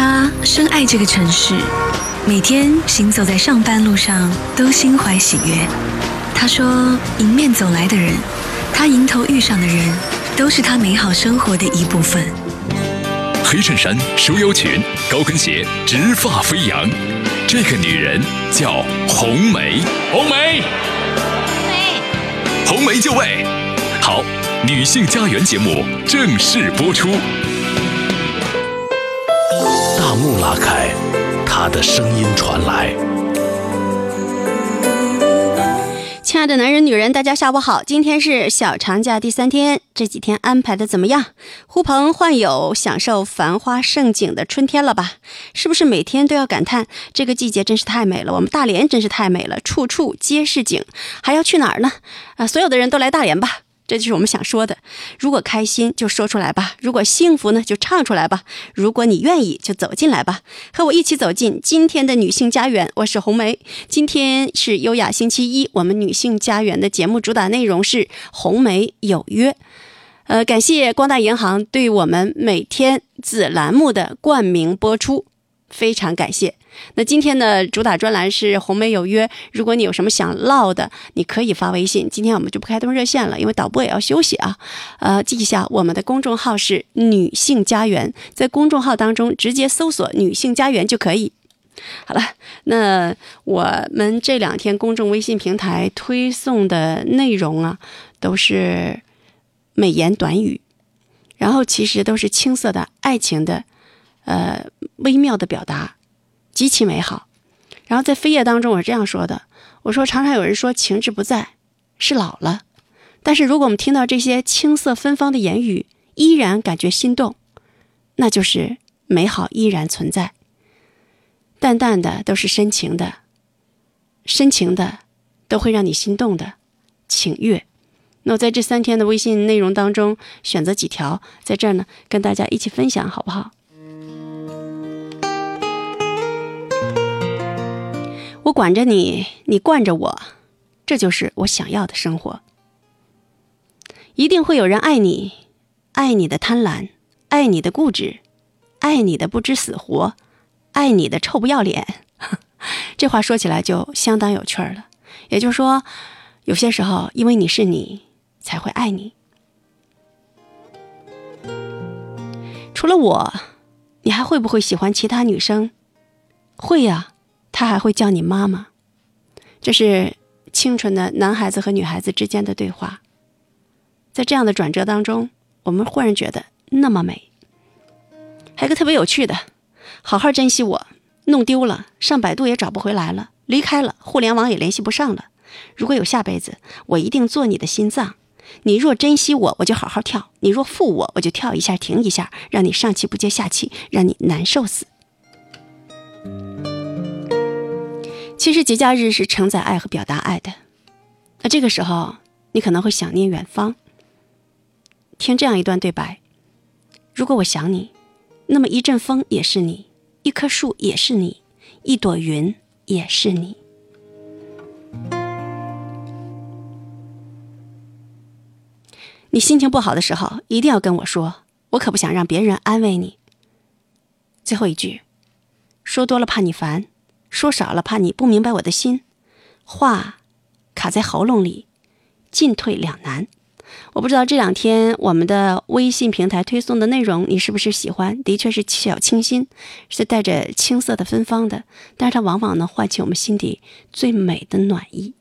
他深爱这个城市，每天行走在上班路上都心怀喜悦。他说，迎面走来的人，他迎头遇上的人，都是他美好生活的一部分。黑衬衫、收腰裙、高跟鞋，直发飞扬。这个女人叫红梅，红梅，红梅，红梅就位。好，女性家园节目正式播出。幕拉开，他的声音传来。亲爱的男人、女人，大家下午好！今天是小长假第三天，这几天安排的怎么样？呼朋唤友，享受繁花盛景的春天了吧？是不是每天都要感叹这个季节真是太美了？我们大连真是太美了，处处皆是景。还要去哪儿呢？啊，所有的人都来大连吧！这就是我们想说的。如果开心就说出来吧，如果幸福呢就唱出来吧，如果你愿意就走进来吧，和我一起走进今天的女性家园。我是红梅，今天是优雅星期一，我们女性家园的节目主打内容是红梅有约。呃，感谢光大银行对我们每天子栏目的冠名播出，非常感谢。那今天的主打专栏是红梅有约，如果你有什么想唠的，你可以发微信。今天我们就不开通热线了，因为导播也要休息啊。呃，记一下我们的公众号是女性家园，在公众号当中直接搜索“女性家园”就可以。好了，那我们这两天公众微信平台推送的内容啊，都是美言短语，然后其实都是青涩的爱情的，呃，微妙的表达。极其美好，然后在扉页当中，我是这样说的：“我说，常常有人说情志不在，是老了。但是如果我们听到这些青涩芬芳的言语，依然感觉心动，那就是美好依然存在。淡淡的都是深情的，深情的都会让你心动的，请阅。那我在这三天的微信内容当中，选择几条在这儿呢，跟大家一起分享，好不好？”我管着你，你惯着我，这就是我想要的生活。一定会有人爱你，爱你的贪婪，爱你的固执，爱你的不知死活，爱你的臭不要脸。这话说起来就相当有趣儿了。也就是说，有些时候，因为你是你，才会爱你。除了我，你还会不会喜欢其他女生？会呀。他还会叫你妈妈，这是清纯的男孩子和女孩子之间的对话。在这样的转折当中，我们忽然觉得那么美。还有个特别有趣的，好好珍惜我，弄丢了上百度也找不回来了，离开了互联网也联系不上了。如果有下辈子，我一定做你的心脏。你若珍惜我，我就好好跳；你若负我，我就跳一下停一下，让你上气不接下气，让你难受死。其实节假日是承载爱和表达爱的，那这个时候你可能会想念远方。听这样一段对白：如果我想你，那么一阵风也是你，一棵树也是你，一朵云也是你。你心情不好的时候，一定要跟我说，我可不想让别人安慰你。最后一句，说多了怕你烦。说少了，怕你不明白我的心，话卡在喉咙里，进退两难。我不知道这两天我们的微信平台推送的内容你是不是喜欢？的确是小清新，是带着青涩的芬芳的，但是它往往能唤起我们心底最美的暖意。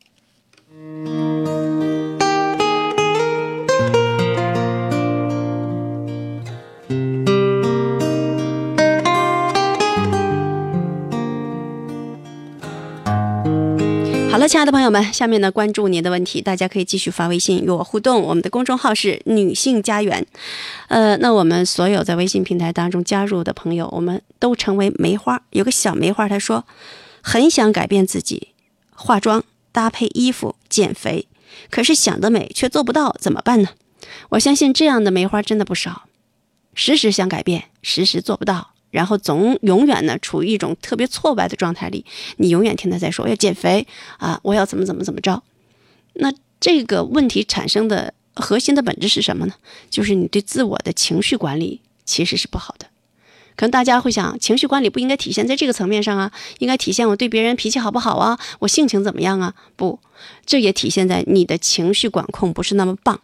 亲爱的朋友们，下面呢关注您的问题，大家可以继续发微信与我互动。我们的公众号是女性家园，呃，那我们所有在微信平台当中加入的朋友，我们都成为梅花。有个小梅花，她说很想改变自己，化妆、搭配衣服、减肥，可是想得美却做不到，怎么办呢？我相信这样的梅花真的不少，时时想改变，时时做不到。然后总永远呢处于一种特别挫败的状态里，你永远听他在说我要减肥啊，我要怎么怎么怎么着。那这个问题产生的核心的本质是什么呢？就是你对自我的情绪管理其实是不好的。可能大家会想，情绪管理不应该体现在这个层面上啊，应该体现我对别人脾气好不好啊，我性情怎么样啊？不，这也体现在你的情绪管控不是那么棒。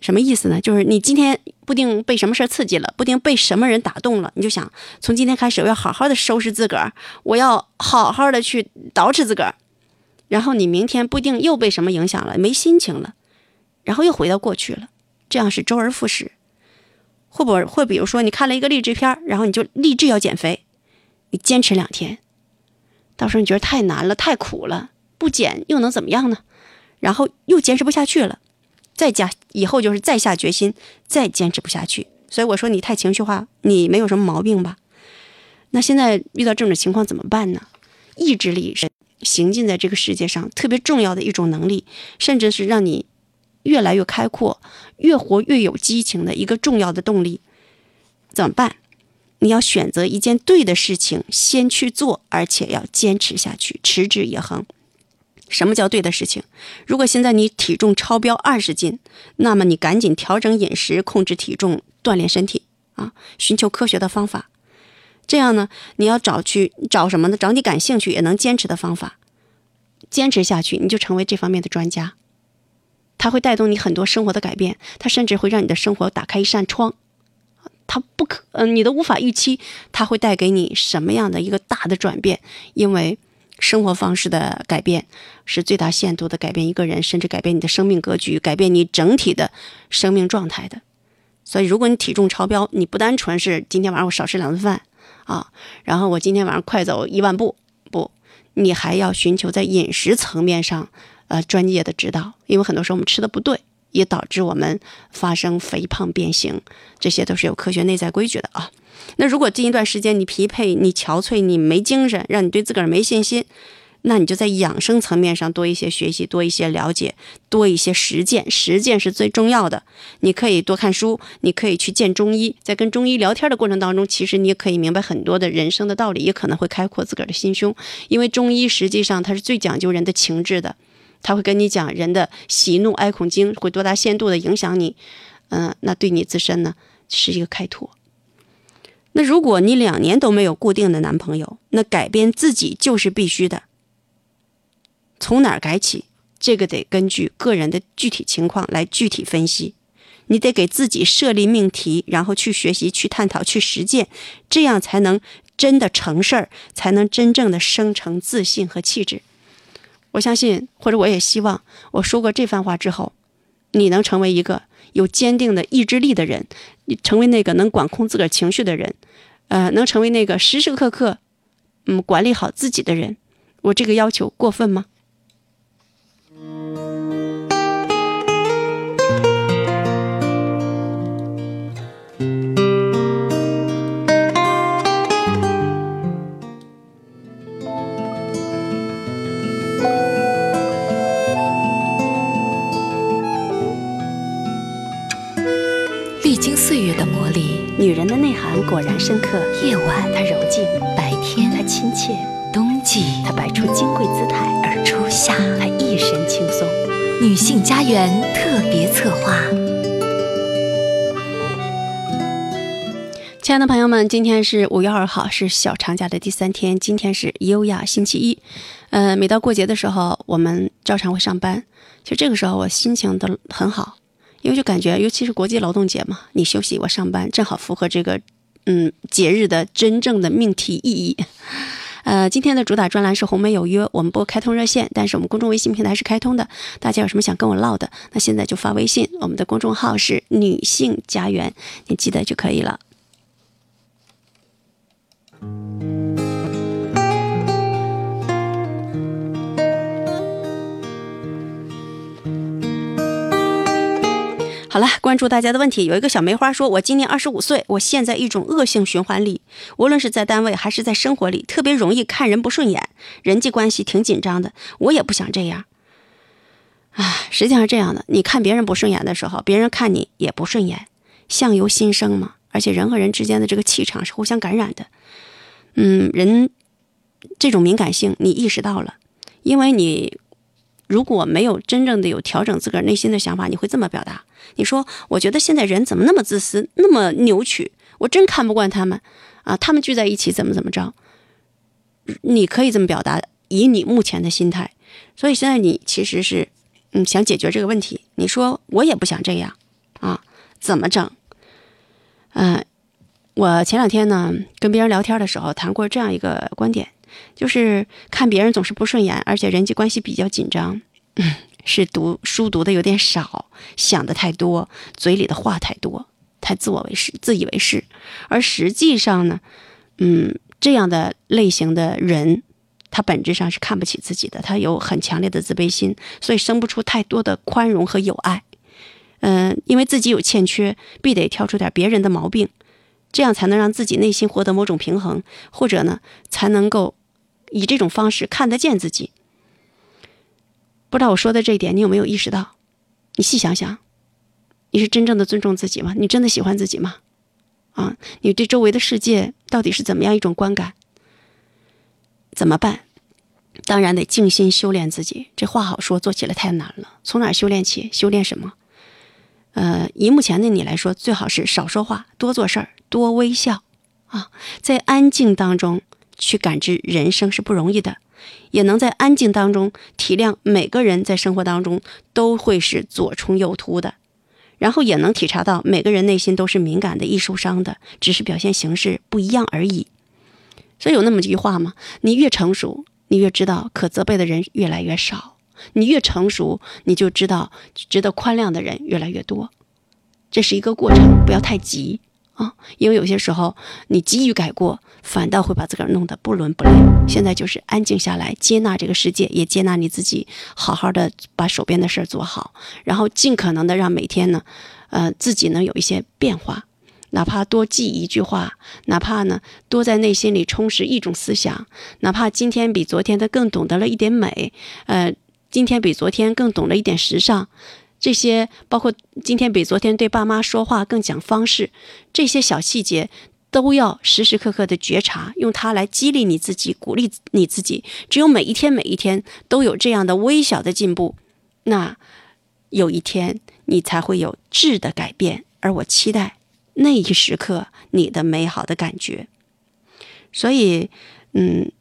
什么意思呢？就是你今天不定被什么事儿刺激了，不定被什么人打动了，你就想从今天开始，我要好好的收拾自个儿，我要好好的去捯饬自个儿。然后你明天不定又被什么影响了，没心情了，然后又回到过去了，这样是周而复始。会不会会比如说你看了一个励志片，然后你就立志要减肥，你坚持两天，到时候你觉得太难了，太苦了，不减又能怎么样呢？然后又坚持不下去了。再加以后就是再下决心，再坚持不下去。所以我说你太情绪化，你没有什么毛病吧？那现在遇到这种情况怎么办呢？意志力是行进在这个世界上特别重要的一种能力，甚至是让你越来越开阔、越活越有激情的一个重要的动力。怎么办？你要选择一件对的事情先去做，而且要坚持下去，持之以恒。什么叫对的事情？如果现在你体重超标二十斤，那么你赶紧调整饮食，控制体重，锻炼身体啊，寻求科学的方法。这样呢，你要找去找什么呢？找你感兴趣也能坚持的方法，坚持下去，你就成为这方面的专家。它会带动你很多生活的改变，它甚至会让你的生活打开一扇窗。它不可，嗯，你都无法预期它会带给你什么样的一个大的转变，因为。生活方式的改变是最大限度的改变一个人，甚至改变你的生命格局，改变你整体的生命状态的。所以，如果你体重超标，你不单纯是今天晚上我少吃两顿饭啊，然后我今天晚上快走一万步，不，你还要寻求在饮食层面上呃专业的指导，因为很多时候我们吃的不对，也导致我们发生肥胖变形，这些都是有科学内在规矩的啊。那如果近一段时间你疲惫、你憔悴、你没精神，让你对自个儿没信心，那你就在养生层面上多一些学习，多一些了解，多一些实践。实践是最重要的。你可以多看书，你可以去见中医，在跟中医聊天的过程当中，其实你也可以明白很多的人生的道理，也可能会开阔自个儿的心胸。因为中医实际上它是最讲究人的情志的，他会跟你讲人的喜怒哀恐惊会多大限度的影响你，嗯，那对你自身呢是一个开拓。那如果你两年都没有固定的男朋友，那改变自己就是必须的。从哪儿改起？这个得根据个人的具体情况来具体分析。你得给自己设立命题，然后去学习、去探讨、去实践，这样才能真的成事儿，才能真正的生成自信和气质。我相信，或者我也希望，我说过这番话之后，你能成为一个。有坚定的意志力的人，你成为那个能管控自个儿情绪的人，呃，能成为那个时时刻刻，嗯，管理好自己的人。我这个要求过分吗？女人的内涵果然深刻。夜晚她柔静，白天她亲切，冬季她摆出金贵姿态，而初夏她一身轻松。女性家园特别策划。亲爱的朋友们，今天是五月二号，是小长假的第三天。今天是优雅星期一。呃，每到过节的时候，我们照常会上班。其实这个时候我心情都很好。因为就感觉，尤其是国际劳动节嘛，你休息我上班，正好符合这个，嗯，节日的真正的命题意义。呃，今天的主打专栏是红梅有约，我们不开通热线，但是我们公众微信平台是开通的，大家有什么想跟我唠的，那现在就发微信，我们的公众号是女性家园，你记得就可以了。好了，关注大家的问题。有一个小梅花说：“我今年二十五岁，我陷在一种恶性循环里，无论是在单位还是在生活里，特别容易看人不顺眼，人际关系挺紧张的。我也不想这样。啊，实际上是这样的，你看别人不顺眼的时候，别人看你也不顺眼，相由心生嘛。而且人和人之间的这个气场是互相感染的。嗯，人这种敏感性你意识到了，因为你。”如果没有真正的有调整自个儿内心的想法，你会这么表达：你说，我觉得现在人怎么那么自私，那么扭曲？我真看不惯他们啊，他们聚在一起怎么怎么着。你可以这么表达，以你目前的心态。所以现在你其实是，嗯，想解决这个问题。你说我也不想这样啊，怎么整？嗯，我前两天呢跟别人聊天的时候谈过这样一个观点，就是看别人总是不顺眼，而且人际关系比较紧张，是读书读的有点少，想的太多，嘴里的话太多，太自我为是，自以为是。而实际上呢，嗯，这样的类型的人。他本质上是看不起自己的，他有很强烈的自卑心，所以生不出太多的宽容和友爱。嗯，因为自己有欠缺，必得挑出点别人的毛病，这样才能让自己内心获得某种平衡，或者呢，才能够以这种方式看得见自己。不知道我说的这一点，你有没有意识到？你细想想，你是真正的尊重自己吗？你真的喜欢自己吗？啊，你对周围的世界到底是怎么样一种观感？怎么办？当然得静心修炼自己。这话好说，做起来太难了。从哪修炼起？修炼什么？呃，以目前的你来说，最好是少说话，多做事儿，多微笑啊。在安静当中去感知人生是不容易的，也能在安静当中体谅每个人在生活当中都会是左冲右突的，然后也能体察到每个人内心都是敏感的、易受伤的，只是表现形式不一样而已。所以有那么一句话吗？你越成熟，你越知道可责备的人越来越少；你越成熟，你就知道值得宽谅的人越来越多。这是一个过程，不要太急啊！因为有些时候你急于改过，反倒会把自个儿弄得不伦不类。现在就是安静下来，接纳这个世界，也接纳你自己，好好的把手边的事儿做好，然后尽可能的让每天呢，呃，自己能有一些变化。哪怕多记一句话，哪怕呢多在内心里充实一种思想，哪怕今天比昨天他更懂得了一点美，呃，今天比昨天更懂了一点时尚，这些包括今天比昨天对爸妈说话更讲方式，这些小细节都要时时刻刻的觉察，用它来激励你自己，鼓励你自己。只有每一天每一天都有这样的微小的进步，那有一天你才会有质的改变。而我期待。那一时刻，你的美好的感觉。所以，嗯，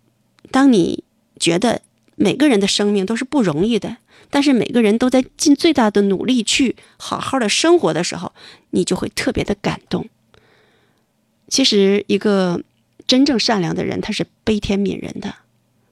当你觉得每个人的生命都是不容易的，但是每个人都在尽最大的努力去好好的生活的时候，你就会特别的感动。其实，一个真正善良的人，他是悲天悯人的。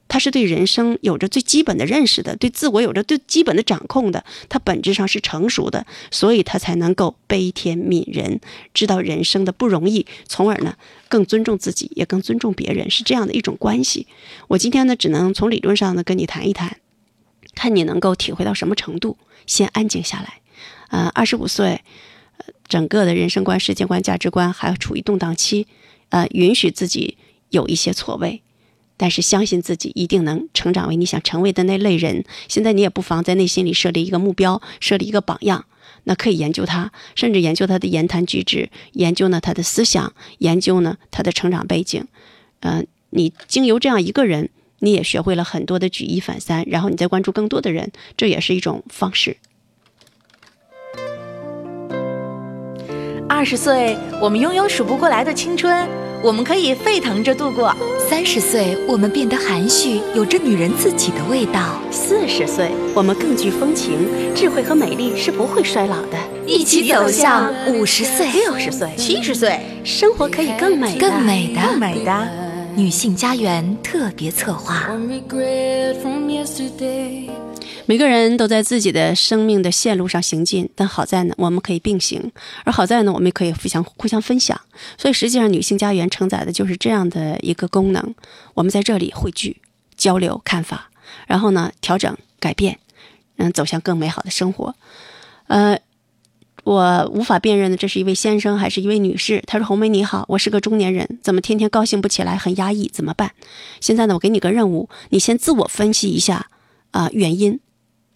他是对人生有着最基本的认识的，对自我有着最基本的掌控的，他本质上是成熟的，所以他才能够悲天悯人，知道人生的不容易，从而呢更尊重自己，也更尊重别人，是这样的一种关系。我今天呢只能从理论上呢跟你谈一谈，看你能够体会到什么程度。先安静下来，呃，二十五岁，整个的人生观、世界观、价值观还处于动荡期，呃，允许自己有一些错位。但是相信自己一定能成长为你想成为的那类人。现在你也不妨在内心里设立一个目标，设立一个榜样。那可以研究他，甚至研究他的言谈举止，研究呢他的思想，研究呢他的成长背景。嗯，你经由这样一个人，你也学会了很多的举一反三，然后你再关注更多的人，这也是一种方式。二十岁，我们拥有数不过来的青春。我们可以沸腾着度过三十岁，我们变得含蓄，有着女人自己的味道。四十岁，我们更具风情，智慧和美丽是不会衰老的。一起走向五十岁、六十岁、七十岁，生活可以更美、更美的、更美的。女性家园特别策划。每个人都在自己的生命的线路上行进，但好在呢，我们可以并行；而好在呢，我们也可以互相互相分享。所以，实际上女性家园承载的就是这样的一个功能。我们在这里汇聚、交流看法，然后呢，调整、改变，嗯，走向更美好的生活。呃，我无法辨认的，这是一位先生还是一位女士？他说：“红梅你好，我是个中年人，怎么天天高兴不起来，很压抑，怎么办？”现在呢，我给你个任务，你先自我分析一下啊原因。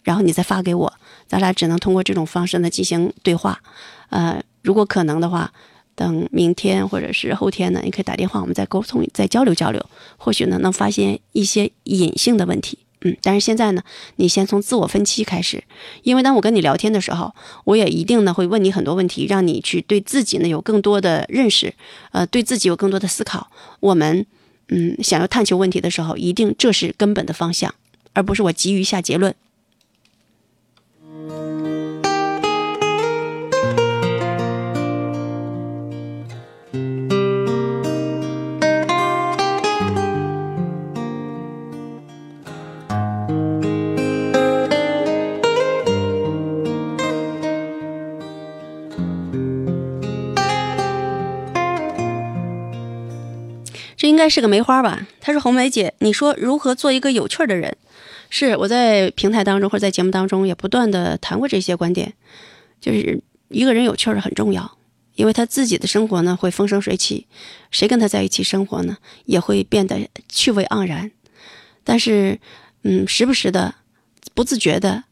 然后你再发给我，咱俩只能通过这种方式呢进行对话。呃，如果可能的话，等明天或者是后天呢，你可以打电话，我们再沟通、再交流交流，或许呢能发现一些隐性的问题嗯，但是现在呢，你先从自我分析开始，因为当我跟你聊天的时候，我也一定呢会问你很多问题，让你去对自己呢有更多的认识，呃，对自己有更多的思考。我们嗯想要探求问题的时候，一定这是根本的方向，而不是我急于下结论。应该是个梅花吧？她说：“红梅姐，你说如何做一个有趣的人？”是我在平台当中或者在节目当中也不断的谈过这些观点，就是一个人有趣儿很重要，因为他自己的生活呢会风生水起，谁跟他在一起生活呢也会变得趣味盎然。但是，嗯，时不时的不自觉的。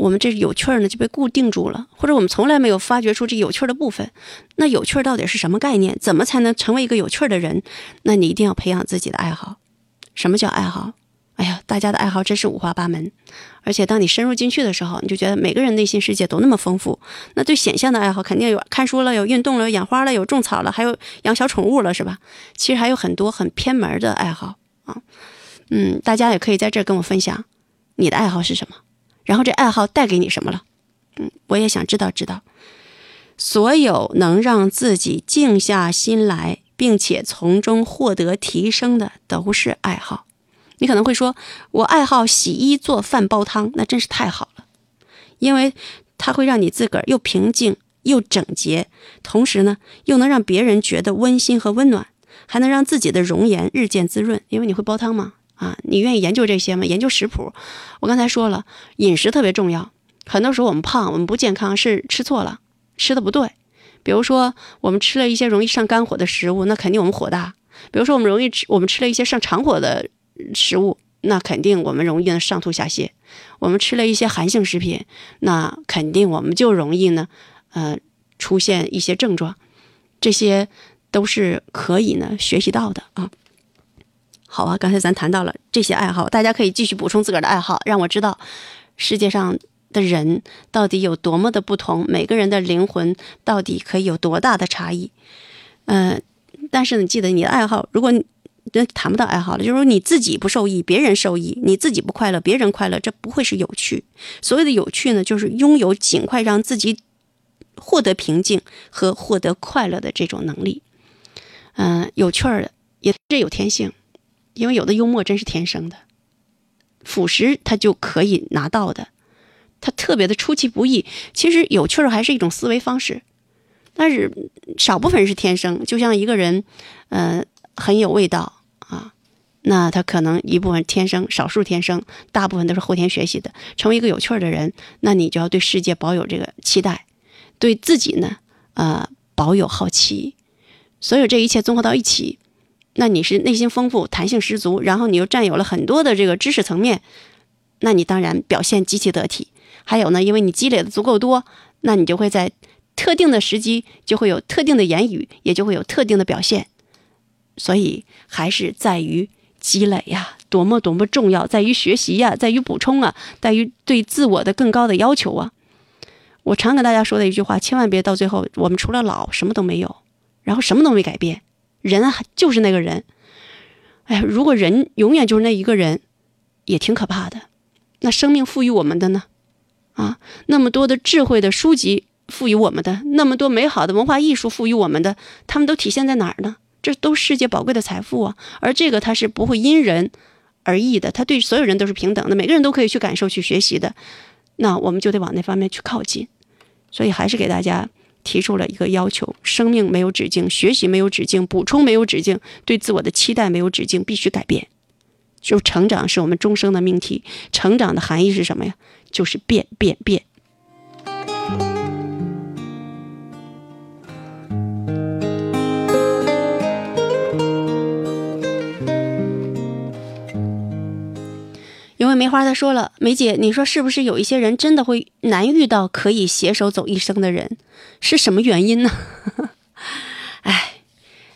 我们这有趣儿呢就被固定住了，或者我们从来没有发掘出这有趣儿的部分。那有趣儿到底是什么概念？怎么才能成为一个有趣儿的人？那你一定要培养自己的爱好。什么叫爱好？哎呀，大家的爱好真是五花八门。而且当你深入进去的时候，你就觉得每个人内心世界都那么丰富。那对显象的爱好肯定有看书了，有运动了，有养花了，有种草了，还有养小宠物了，是吧？其实还有很多很偏门的爱好啊。嗯，大家也可以在这儿跟我分享你的爱好是什么。然后这爱好带给你什么了？嗯，我也想知道知道。所有能让自己静下心来，并且从中获得提升的，都是爱好。你可能会说，我爱好洗衣、做饭、煲汤，那真是太好了，因为它会让你自个儿又平静又整洁，同时呢，又能让别人觉得温馨和温暖，还能让自己的容颜日渐滋润。因为你会煲汤吗？啊，你愿意研究这些吗？研究食谱，我刚才说了，饮食特别重要。很多时候我们胖，我们不健康，是吃错了，吃的不对。比如说，我们吃了一些容易上肝火的食物，那肯定我们火大；比如说，我们容易吃，我们吃了一些上肠火的食物，那肯定我们容易呢上吐下泻。我们吃了一些寒性食品，那肯定我们就容易呢，呃，出现一些症状。这些都是可以呢学习到的啊。好啊，刚才咱谈到了这些爱好，大家可以继续补充自个儿的爱好，让我知道世界上的人到底有多么的不同，每个人的灵魂到底可以有多大的差异。嗯，但是你记得你的爱好，如果人谈不到爱好了，就是说你自己不受益，别人受益；你自己不快乐，别人快乐，这不会是有趣。所谓的有趣呢，就是拥有尽快让自己获得平静和获得快乐的这种能力。嗯，有趣儿的也这有天性。因为有的幽默真是天生的，辅食他就可以拿到的，他特别的出其不意。其实有趣儿还是一种思维方式，但是少部分人是天生。就像一个人，嗯，很有味道啊，那他可能一部分天生，少数天生，大部分都是后天学习的。成为一个有趣儿的人，那你就要对世界保有这个期待，对自己呢，呃，保有好奇。所有这一切综合到一起。那你是内心丰富、弹性十足，然后你又占有了很多的这个知识层面，那你当然表现极其得体。还有呢，因为你积累的足够多，那你就会在特定的时机就会有特定的言语，也就会有特定的表现。所以还是在于积累呀，多么多么重要，在于学习呀，在于补充啊，在于对自我的更高的要求啊。我常跟大家说的一句话，千万别到最后我们除了老什么都没有，然后什么都没改变。人就是那个人，哎，如果人永远就是那一个人，也挺可怕的。那生命赋予我们的呢？啊，那么多的智慧的书籍赋予我们的，那么多美好的文化艺术赋予我们的，他们都体现在哪儿呢？这都世界宝贵的财富啊！而这个它是不会因人而异的，它对所有人都是平等的，每个人都可以去感受、去学习的。那我们就得往那方面去靠近。所以还是给大家。提出了一个要求：生命没有止境，学习没有止境，补充没有止境，对自我的期待没有止境，必须改变。就成长是我们终生的命题。成长的含义是什么呀？就是变变变。因为梅花他说了，梅姐，你说是不是有一些人真的会难遇到可以携手走一生的人？是什么原因呢？哎，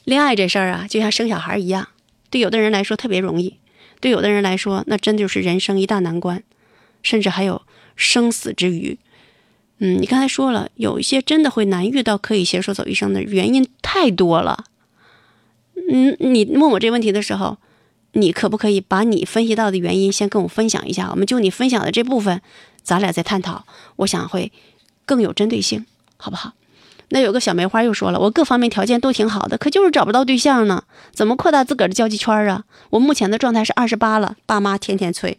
恋爱这事儿啊，就像生小孩一样，对有的人来说特别容易，对有的人来说，那真就是人生一大难关，甚至还有生死之余。嗯，你刚才说了，有一些真的会难遇到可以携手走一生的原因太多了。嗯，你问我这问题的时候，你可不可以把你分析到的原因先跟我分享一下？我们就你分享的这部分，咱俩再探讨，我想会更有针对性，好不好？那有个小梅花又说了，我各方面条件都挺好的，可就是找不到对象呢，怎么扩大自个儿的交际圈啊？我目前的状态是二十八了，爸妈天天催。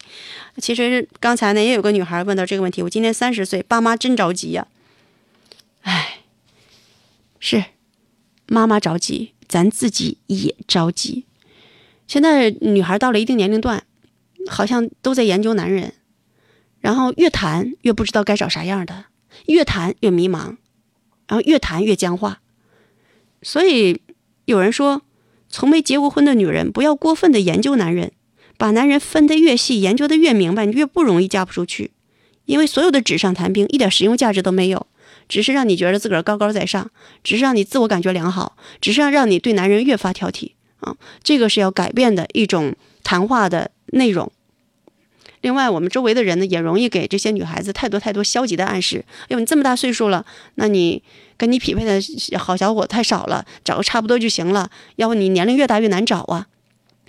其实刚才呢也有个女孩问到这个问题，我今年三十岁，爸妈真着急呀。哎，是，妈妈着急。咱自己也着急。现在女孩到了一定年龄段，好像都在研究男人，然后越谈越不知道该找啥样的，越谈越迷茫，然后越谈越僵化。所以有人说，从没结过婚的女人不要过分的研究男人，把男人分得越细，研究的越明白，你越不容易嫁不出去。因为所有的纸上谈兵，一点实用价值都没有。只是让你觉得自个儿高高在上，只是让你自我感觉良好，只是让让你对男人越发挑剔啊！这个是要改变的一种谈话的内容。另外，我们周围的人呢，也容易给这些女孩子太多太多消极的暗示。哎呦，你这么大岁数了，那你跟你匹配的好小伙太少了，找个差不多就行了。要不你年龄越大越难找啊。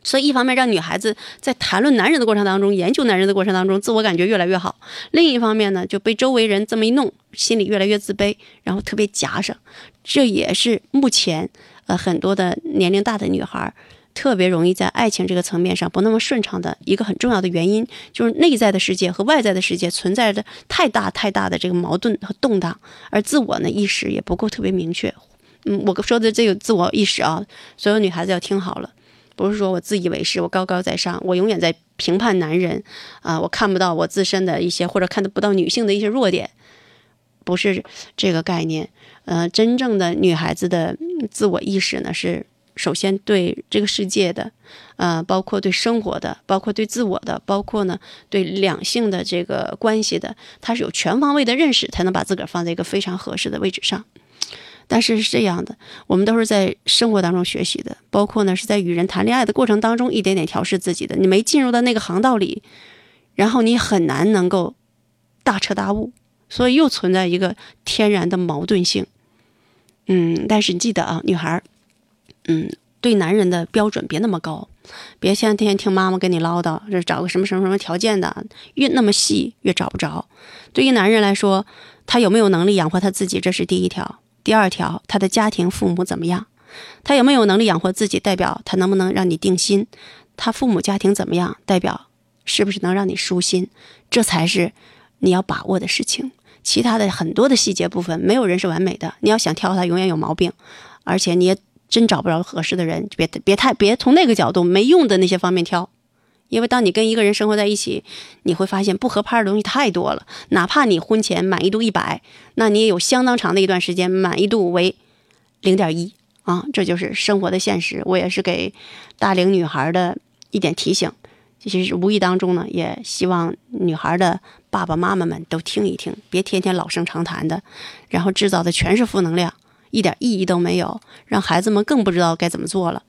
所以，一方面让女孩子在谈论男人的过程当中，研究男人的过程当中，自我感觉越来越好；另一方面呢，就被周围人这么一弄，心里越来越自卑，然后特别夹生。这也是目前呃很多的年龄大的女孩特别容易在爱情这个层面上不那么顺畅的一个很重要的原因，就是内在的世界和外在的世界存在着太大太大的这个矛盾和动荡，而自我呢意识也不够特别明确。嗯，我说的这个自我意识啊，所有女孩子要听好了。不是说我自以为是，我高高在上，我永远在评判男人，啊，我看不到我自身的一些，或者看不到女性的一些弱点，不是这个概念。呃，真正的女孩子的自我意识呢，是首先对这个世界的，呃，包括对生活的，包括对自我的，包括呢对两性的这个关系的，她是有全方位的认识，才能把自个儿放在一个非常合适的位置上。但是是这样的，我们都是在生活当中学习的，包括呢是在与人谈恋爱的过程当中一点点调试自己的。你没进入到那个航道里，然后你很难能够大彻大悟，所以又存在一个天然的矛盾性。嗯，但是你记得啊，女孩，嗯，对男人的标准别那么高，别像天天听妈妈跟你唠叨，这找个什么什么什么条件的，越那么细越找不着。对于男人来说，他有没有能力养活他自己，这是第一条。第二条，他的家庭父母怎么样？他有没有能力养活自己？代表他能不能让你定心？他父母家庭怎么样？代表是不是能让你舒心？这才是你要把握的事情。其他的很多的细节部分，没有人是完美的。你要想挑他，永远有毛病。而且你也真找不着合适的人，别别太别从那个角度没用的那些方面挑。因为当你跟一个人生活在一起，你会发现不合拍的东西太多了。哪怕你婚前满意度一百，那你也有相当长的一段时间满意度为零点一啊！这就是生活的现实。我也是给大龄女孩的一点提醒，其实无意当中呢，也希望女孩的爸爸妈妈们都听一听，别天天老生常谈的，然后制造的全是负能量，一点意义都没有，让孩子们更不知道该怎么做了。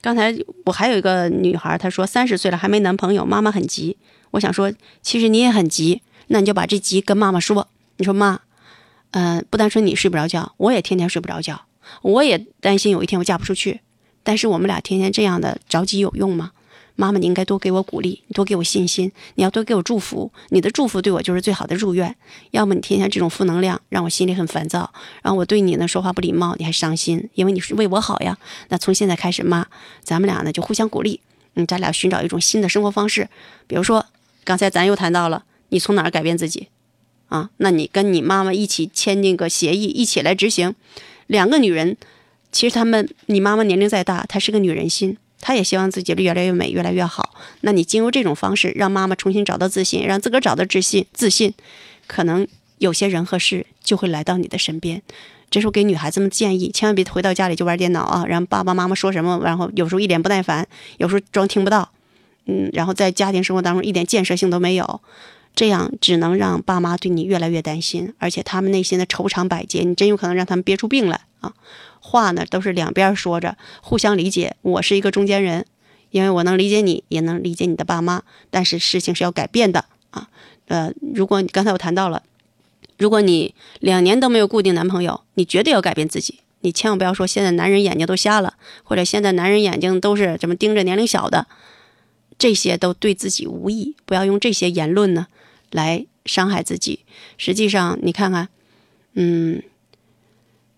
刚才我还有一个女孩，她说三十岁了还没男朋友，妈妈很急。我想说，其实你也很急，那你就把这急跟妈妈说。你说妈，嗯，不单纯你睡不着觉，我也天天睡不着觉，我也担心有一天我嫁不出去。但是我们俩天天这样的着急有用吗？妈妈，你应该多给我鼓励，多给我信心，你要多给我祝福。你的祝福对我就是最好的祝愿。要么你天天这种负能量，让我心里很烦躁，然后我对你呢说话不礼貌，你还伤心，因为你是为我好呀。那从现在开始，妈，咱们俩呢就互相鼓励，嗯，咱俩寻找一种新的生活方式。比如说，刚才咱又谈到了，你从哪儿改变自己啊？那你跟你妈妈一起签订个协议，一起来执行。两个女人，其实她们，你妈妈年龄再大，她是个女人心。他也希望自己越来越美，越来越好。那你经由这种方式，让妈妈重新找到自信，让自个儿找到自信，自信，可能有些人和事就会来到你的身边。这时候给女孩子们建议，千万别回到家里就玩电脑啊，然后爸爸妈妈说什么，然后有时候一脸不耐烦，有时候装听不到，嗯，然后在家庭生活当中一点建设性都没有，这样只能让爸妈对你越来越担心，而且他们内心的愁肠百结，你真有可能让他们憋出病来啊。话呢都是两边说着，互相理解。我是一个中间人，因为我能理解你，也能理解你的爸妈，但是事情是要改变的啊。呃，如果你刚才我谈到了，如果你两年都没有固定男朋友，你绝对要改变自己。你千万不要说现在男人眼睛都瞎了，或者现在男人眼睛都是怎么盯着年龄小的，这些都对自己无益。不要用这些言论呢来伤害自己。实际上，你看看，嗯，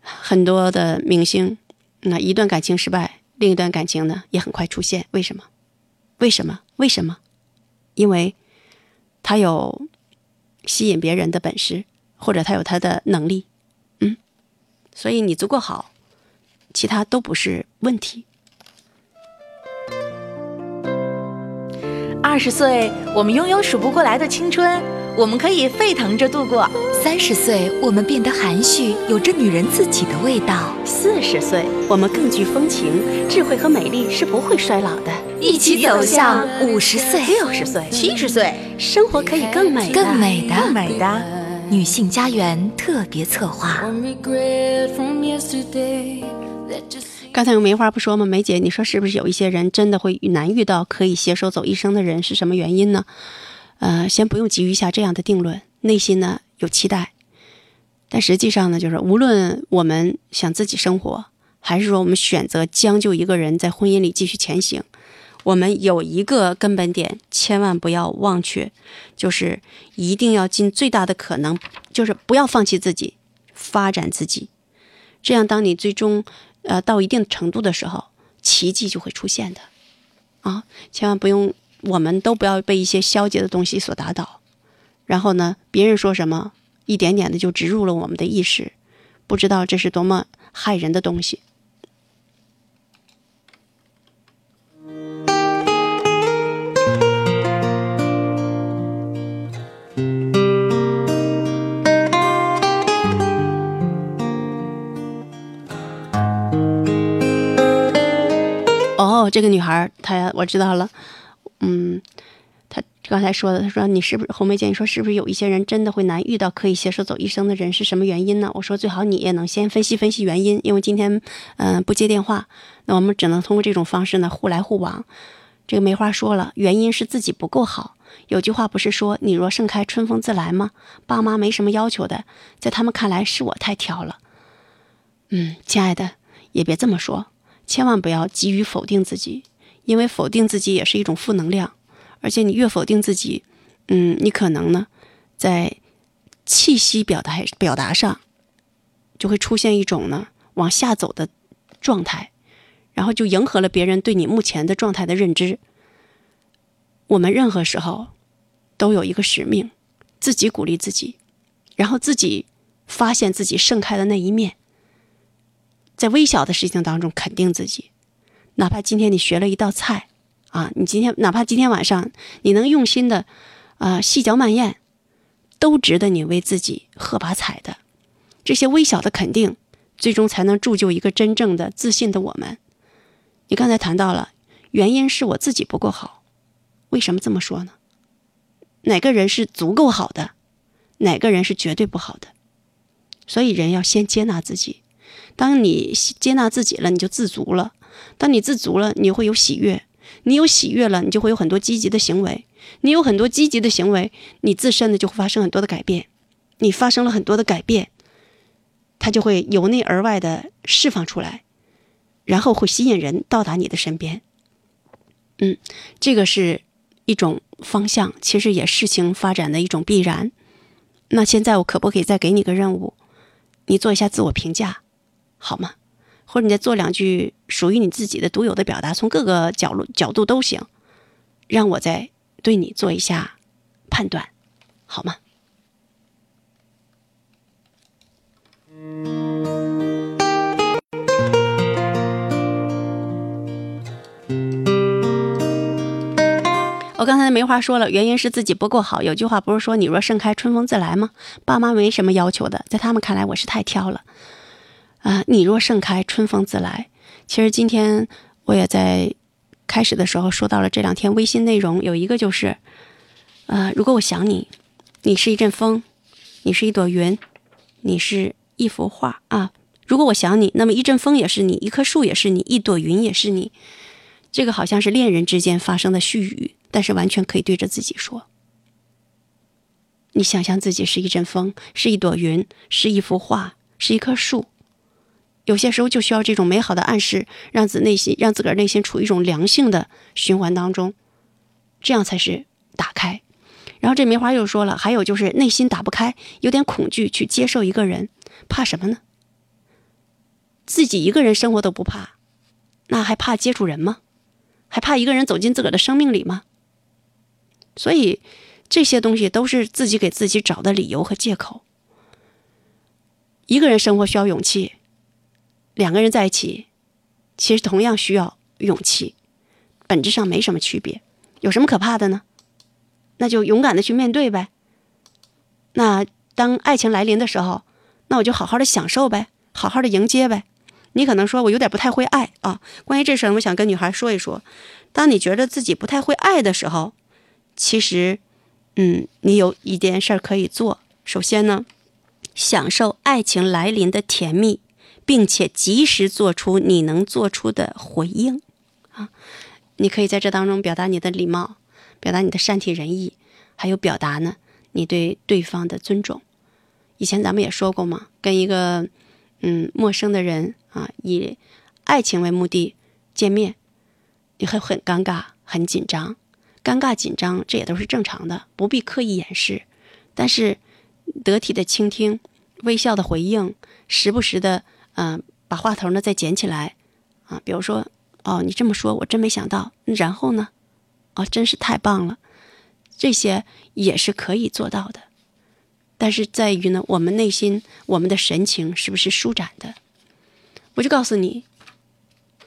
很多的明星，那一段感情失败，另一段感情呢也很快出现。为什么？为什么？为什么？因为他有吸引别人的本事，或者他有他的能力。嗯所以你足够好，其他都不是问题。二十岁，我们拥有数不过来的青春，我们可以沸腾着度过；三十岁，我们变得含蓄，有着女人自己的味道；四十岁，我们更具风情，智慧和美丽是不会衰老的。一起走向五十岁、六十岁、七十岁，生活可以更美、更美的、更美的。女性家园特别策划。刚才有梅花不说吗？梅姐，你说是不是有一些人真的会难遇到可以携手走一生的人？是什么原因呢？呃，先不用急于下这样的定论，内心呢有期待，但实际上呢，就是无论我们想自己生活，还是说我们选择将就一个人在婚姻里继续前行。我们有一个根本点，千万不要忘却，就是一定要尽最大的可能，就是不要放弃自己，发展自己。这样，当你最终呃到一定程度的时候，奇迹就会出现的。啊，千万不用，我们都不要被一些消极的东西所打倒。然后呢，别人说什么，一点点的就植入了我们的意识，不知道这是多么害人的东西。哦，这个女孩，她我知道了，嗯，她刚才说的，她说你是不是红梅姐？你说是不是有一些人真的会难遇到可以携手走一生的人？是什么原因呢？我说最好你也能先分析分析原因，因为今天嗯不接电话，那我们只能通过这种方式呢互来互往。这个梅花说了，原因是自己不够好。有句话不是说你若盛开，春风自来吗？爸妈没什么要求的，在他们看来是我太挑了。嗯，亲爱的，也别这么说。千万不要急于否定自己，因为否定自己也是一种负能量，而且你越否定自己，嗯，你可能呢，在气息表达表达上，就会出现一种呢往下走的状态，然后就迎合了别人对你目前的状态的认知。我们任何时候都有一个使命，自己鼓励自己，然后自己发现自己盛开的那一面。在微小的事情当中肯定自己，哪怕今天你学了一道菜，啊，你今天哪怕今天晚上你能用心的，啊，细嚼慢咽，都值得你为自己喝把彩的。这些微小的肯定，最终才能铸就一个真正的自信的我们。你刚才谈到了，原因是我自己不够好，为什么这么说呢？哪个人是足够好的，哪个人是绝对不好的？所以人要先接纳自己。当你接纳自己了，你就自足了。当你自足了，你会有喜悦。你有喜悦了，你就会有很多积极的行为。你有很多积极的行为，你自身的就会发生很多的改变。你发生了很多的改变，它就会由内而外的释放出来，然后会吸引人到达你的身边。嗯，这个是一种方向，其实也事情发展的一种必然。那现在我可不可以再给你个任务？你做一下自我评价。好吗？或者你再做两句属于你自己的独有的表达，从各个角度角度都行，让我再对你做一下判断，好吗？我刚才梅花说了，原因是自己不够好。有句话不是说“你若盛开，春风自来”吗？爸妈没什么要求的，在他们看来，我是太挑了。啊，你若盛开，春风自来。其实今天我也在开始的时候说到了这两天微信内容，有一个就是，呃，如果我想你，你是一阵风，你是一朵云，你是一幅画啊。如果我想你，那么一阵风也是你，一棵树也是你，一朵云也是你。这个好像是恋人之间发生的絮语，但是完全可以对着自己说。你想象自己是一阵风，是一朵云，是一幅画，是一棵树。有些时候就需要这种美好的暗示，让自内心让自个儿内心处于一种良性的循环当中，这样才是打开。然后这梅花又说了，还有就是内心打不开，有点恐惧去接受一个人，怕什么呢？自己一个人生活都不怕，那还怕接触人吗？还怕一个人走进自个儿的生命里吗？所以这些东西都是自己给自己找的理由和借口。一个人生活需要勇气，两个人在一起，其实同样需要勇气，本质上没什么区别。有什么可怕的呢？那就勇敢的去面对呗。那当爱情来临的时候，那我就好好的享受呗，好好的迎接呗。你可能说，我有点不太会爱啊。关于这事儿，我想跟女孩说一说。当你觉得自己不太会爱的时候，其实，嗯，你有一件事儿可以做。首先呢，享受爱情来临的甜蜜，并且及时做出你能做出的回应啊。你可以在这当中表达你的礼貌，表达你的善体人意，还有表达呢你对对方的尊重。以前咱们也说过嘛，跟一个嗯陌生的人。啊，以爱情为目的见面，你会很尴尬、很紧张，尴尬紧张这也都是正常的，不必刻意掩饰。但是得体的倾听、微笑的回应，时不时的嗯把话头呢再捡起来啊，比如说哦你这么说，我真没想到，然后呢，哦真是太棒了，这些也是可以做到的。但是在于呢，我们内心、我们的神情是不是舒展的？我就告诉你，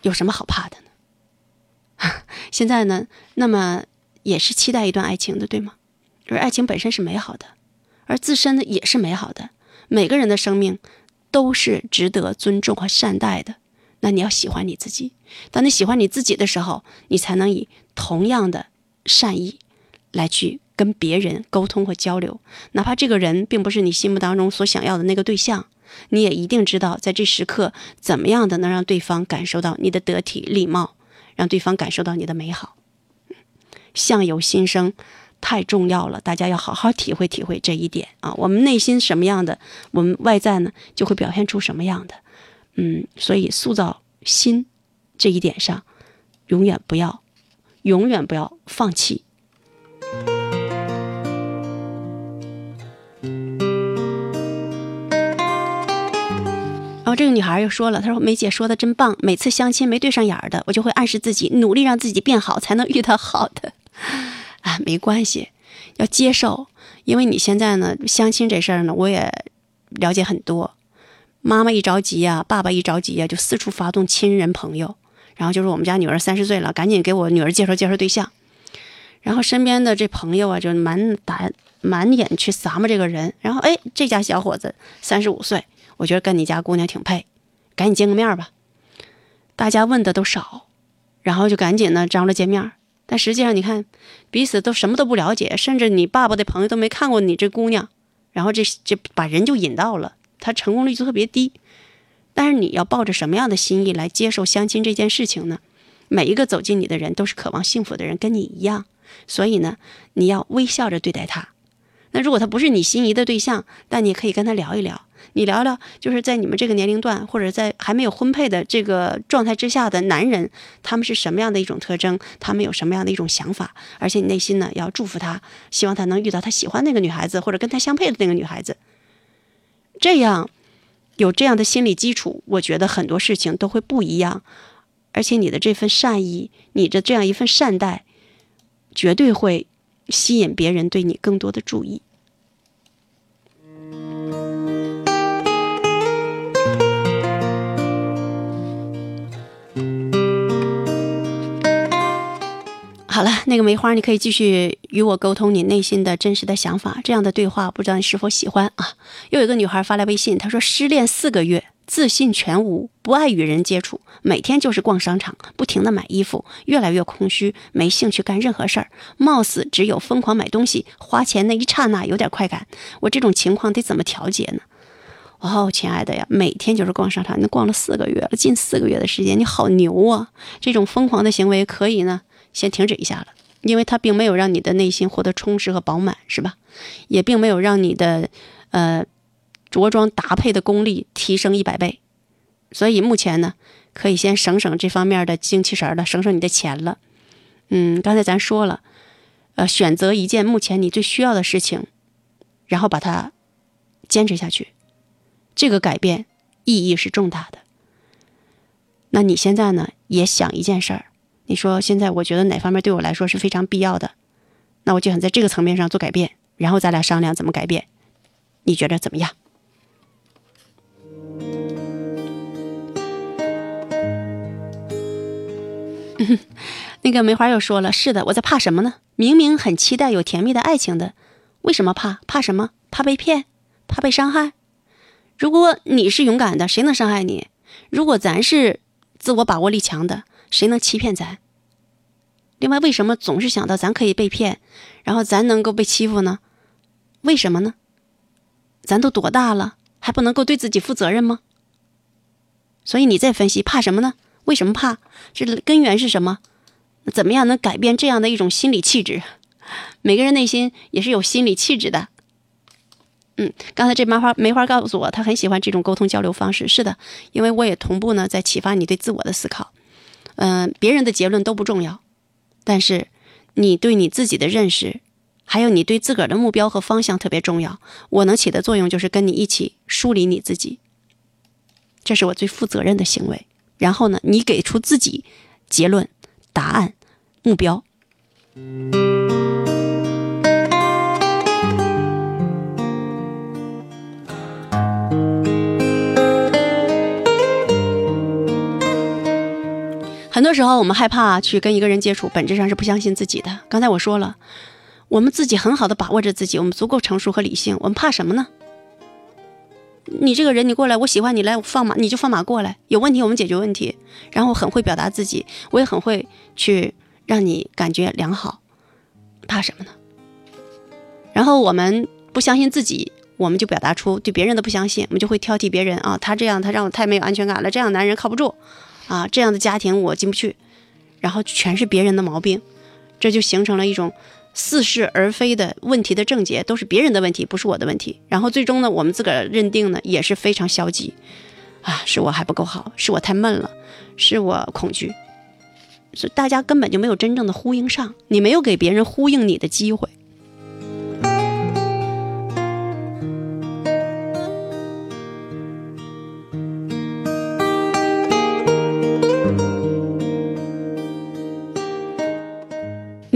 有什么好怕的呢？现在呢，那么也是期待一段爱情的，对吗？而爱情本身是美好的，而自身呢也是美好的。每个人的生命都是值得尊重和善待的。那你要喜欢你自己。当你喜欢你自己的时候，你才能以同样的善意来去跟别人沟通和交流，哪怕这个人并不是你心目当中所想要的那个对象。你也一定知道，在这时刻怎么样的能让对方感受到你的得体礼貌，让对方感受到你的美好。相由心生，太重要了，大家要好好体会体会这一点啊！我们内心什么样的，我们外在呢就会表现出什么样的。嗯，所以塑造心这一点上，永远不要，永远不要放弃。然后这个女孩又说了：“她说梅姐说的真棒，每次相亲没对上眼儿的，我就会暗示自己努力让自己变好，才能遇到好的。啊，没关系，要接受，因为你现在呢，相亲这事儿呢，我也了解很多。妈妈一着急呀，爸爸一着急呀，就四处发动亲人朋友，然后就说我们家女儿三十岁了，赶紧给我女儿介绍介绍对象。然后身边的这朋友啊，就满打满眼去撒嘛这个人。然后哎，这家小伙子三十五岁。”我觉得跟你家姑娘挺配，赶紧见个面吧。大家问的都少，然后就赶紧呢张罗见面。但实际上你看，彼此都什么都不了解，甚至你爸爸的朋友都没看过你这姑娘，然后这这把人就引到了，他成功率就特别低。但是你要抱着什么样的心意来接受相亲这件事情呢？每一个走进你的人都是渴望幸福的人，跟你一样，所以呢，你要微笑着对待他。那如果他不是你心仪的对象，但你可以跟他聊一聊。你聊聊，就是在你们这个年龄段，或者在还没有婚配的这个状态之下的男人，他们是什么样的一种特征？他们有什么样的一种想法？而且你内心呢，要祝福他，希望他能遇到他喜欢那个女孩子，或者跟他相配的那个女孩子。这样有这样的心理基础，我觉得很多事情都会不一样。而且你的这份善意，你的这样一份善待，绝对会吸引别人对你更多的注意。好了，那个梅花，你可以继续与我沟通你内心的真实的想法。这样的对话，不知道你是否喜欢啊？又有个女孩发来微信，她说失恋四个月，自信全无，不爱与人接触，每天就是逛商场，不停的买衣服，越来越空虚，没兴趣干任何事儿，貌似只有疯狂买东西，花钱那一刹那有点快感。我这种情况得怎么调节呢？哦，亲爱的呀，每天就是逛商场，你逛了四个月了，近四个月的时间，你好牛啊！这种疯狂的行为可以呢，先停止一下了，因为它并没有让你的内心获得充实和饱满，是吧？也并没有让你的呃着装搭配的功力提升一百倍，所以目前呢，可以先省省这方面的精气神了，省省你的钱了。嗯，刚才咱说了，呃，选择一件目前你最需要的事情，然后把它坚持下去。这个改变意义是重大的。那你现在呢？也想一件事儿，你说现在我觉得哪方面对我来说是非常必要的，那我就想在这个层面上做改变，然后咱俩商量怎么改变，你觉得怎么样？那个梅花又说了：“是的，我在怕什么呢？明明很期待有甜蜜的爱情的，为什么怕？怕什么？怕被骗？怕被伤害？”如果你是勇敢的，谁能伤害你？如果咱是自我把握力强的，谁能欺骗咱？另外，为什么总是想到咱可以被骗，然后咱能够被欺负呢？为什么呢？咱都多大了，还不能够对自己负责任吗？所以你再分析，怕什么呢？为什么怕？这根源是什么？怎么样能改变这样的一种心理气质？每个人内心也是有心理气质的。嗯，刚才这麻花梅花告诉我，他很喜欢这种沟通交流方式。是的，因为我也同步呢，在启发你对自我的思考。嗯，别人的结论都不重要，但是你对你自己的认识，还有你对自个儿的目标和方向特别重要。我能起的作用就是跟你一起梳理你自己，这是我最负责任的行为。然后呢，你给出自己结论、答案、目标。很多时候，我们害怕去跟一个人接触，本质上是不相信自己的。刚才我说了，我们自己很好的把握着自己，我们足够成熟和理性，我们怕什么呢？你这个人，你过来，我喜欢你，来放马，你就放马过来。有问题我们解决问题，然后很会表达自己，我也很会去让你感觉良好，怕什么呢？然后我们不相信自己，我们就表达出对别人的不相信，我们就会挑剔别人啊，他这样他让我太没有安全感了，这样男人靠不住。啊，这样的家庭我进不去，然后全是别人的毛病，这就形成了一种似是而非的问题的症结，都是别人的问题，不是我的问题。然后最终呢，我们自个儿认定呢也是非常消极，啊，是我还不够好，是我太闷了，是我恐惧，所以大家根本就没有真正的呼应上，你没有给别人呼应你的机会。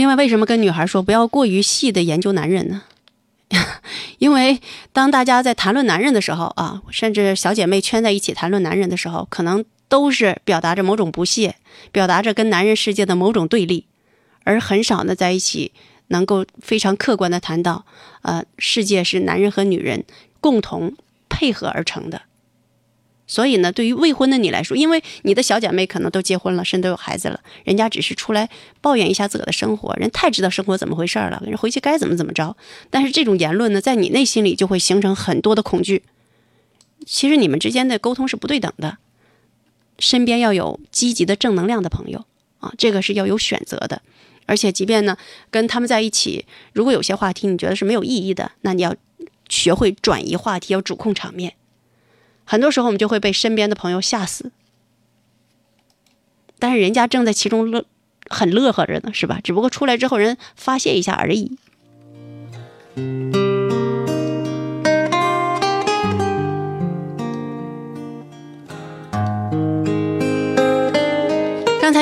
另外，为什么跟女孩说不要过于细的研究男人呢？因为当大家在谈论男人的时候啊，甚至小姐妹圈在一起谈论男人的时候，可能都是表达着某种不屑，表达着跟男人世界的某种对立，而很少呢在一起能够非常客观的谈到，呃，世界是男人和女人共同配合而成的。所以呢，对于未婚的你来说，因为你的小姐妹可能都结婚了，甚至都有孩子了，人家只是出来抱怨一下自个的生活，人太知道生活怎么回事了，人回去该怎么怎么着。但是这种言论呢，在你内心里就会形成很多的恐惧。其实你们之间的沟通是不对等的，身边要有积极的正能量的朋友啊，这个是要有选择的。而且，即便呢跟他们在一起，如果有些话题你觉得是没有意义的，那你要学会转移话题，要主控场面。很多时候，我们就会被身边的朋友吓死，但是人家正在其中乐，很乐呵着呢，是吧？只不过出来之后，人发泄一下而已。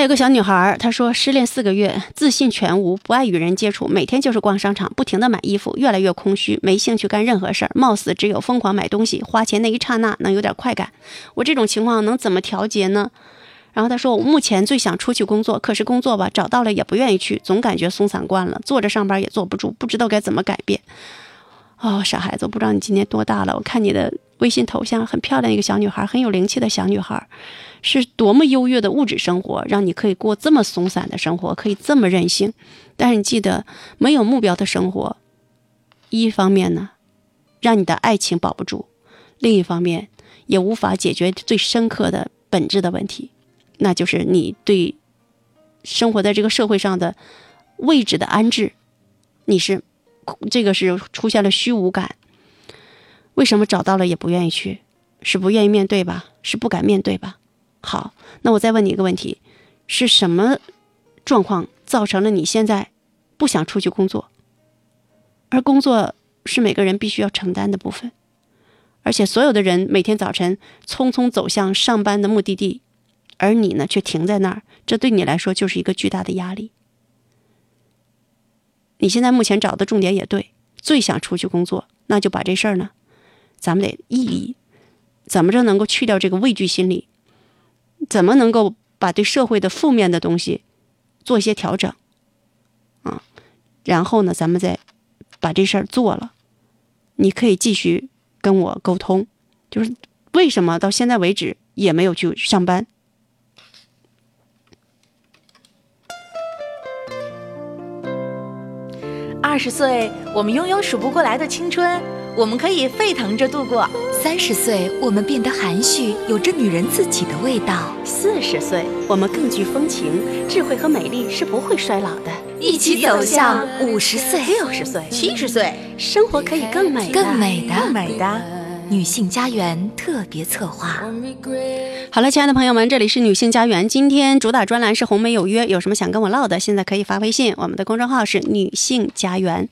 有个小女孩，她说失恋四个月，自信全无，不爱与人接触，每天就是逛商场，不停的买衣服，越来越空虚，没兴趣干任何事儿，貌似只有疯狂买东西，花钱那一刹那能有点快感。我这种情况能怎么调节呢？然后她说，我目前最想出去工作，可是工作吧找到了也不愿意去，总感觉松散惯了，坐着上班也坐不住，不知道该怎么改变。哦，傻孩子，我不知道你今年多大了，我看你的微信头像很漂亮，一个小女孩，很有灵气的小女孩。是多么优越的物质生活，让你可以过这么松散的生活，可以这么任性。但是你记得，没有目标的生活，一方面呢，让你的爱情保不住；另一方面也无法解决最深刻的本质的问题，那就是你对生活在这个社会上的位置的安置，你是这个是出现了虚无感。为什么找到了也不愿意去？是不愿意面对吧？是不敢面对吧？好，那我再问你一个问题：是什么状况造成了你现在不想出去工作？而工作是每个人必须要承担的部分，而且所有的人每天早晨匆匆走向上班的目的地，而你呢却停在那儿，这对你来说就是一个巨大的压力。你现在目前找的重点也对，最想出去工作，那就把这事儿呢，咱们得意义，怎么着能够去掉这个畏惧心理？怎么能够把对社会的负面的东西做一些调整？啊，然后呢，咱们再把这事儿做了，你可以继续跟我沟通，就是为什么到现在为止也没有去上班？二十岁，我们拥有数不过来的青春，我们可以沸腾着度过；三十岁，我们变得含蓄，有着女人自己的味道；四十岁，我们更具风情，智慧和美丽是不会衰老的。一起走向五十岁、六十岁、七十岁，生活可以更美、更美的、更美的。女性家园特别策划。好了，亲爱的朋友们，这里是女性家园。今天主打专栏是红梅有约，有什么想跟我唠的，现在可以发微信，我们的公众号是女性家园。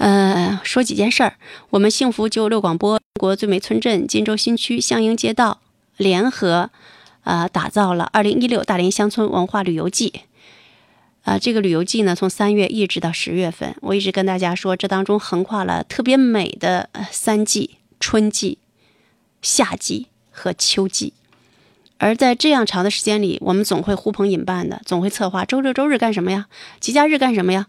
呃，说几件事儿。我们幸福就六广播、中国最美村镇金州新区向英街道联合，呃，打造了二零一六大连乡村文化旅游季。啊，这个旅游季呢，从三月一直到十月份，我一直跟大家说，这当中横跨了特别美的三季：春季、夏季和秋季。而在这样长的时间里，我们总会呼朋引伴的，总会策划周六周日干什么呀？节假日干什么呀？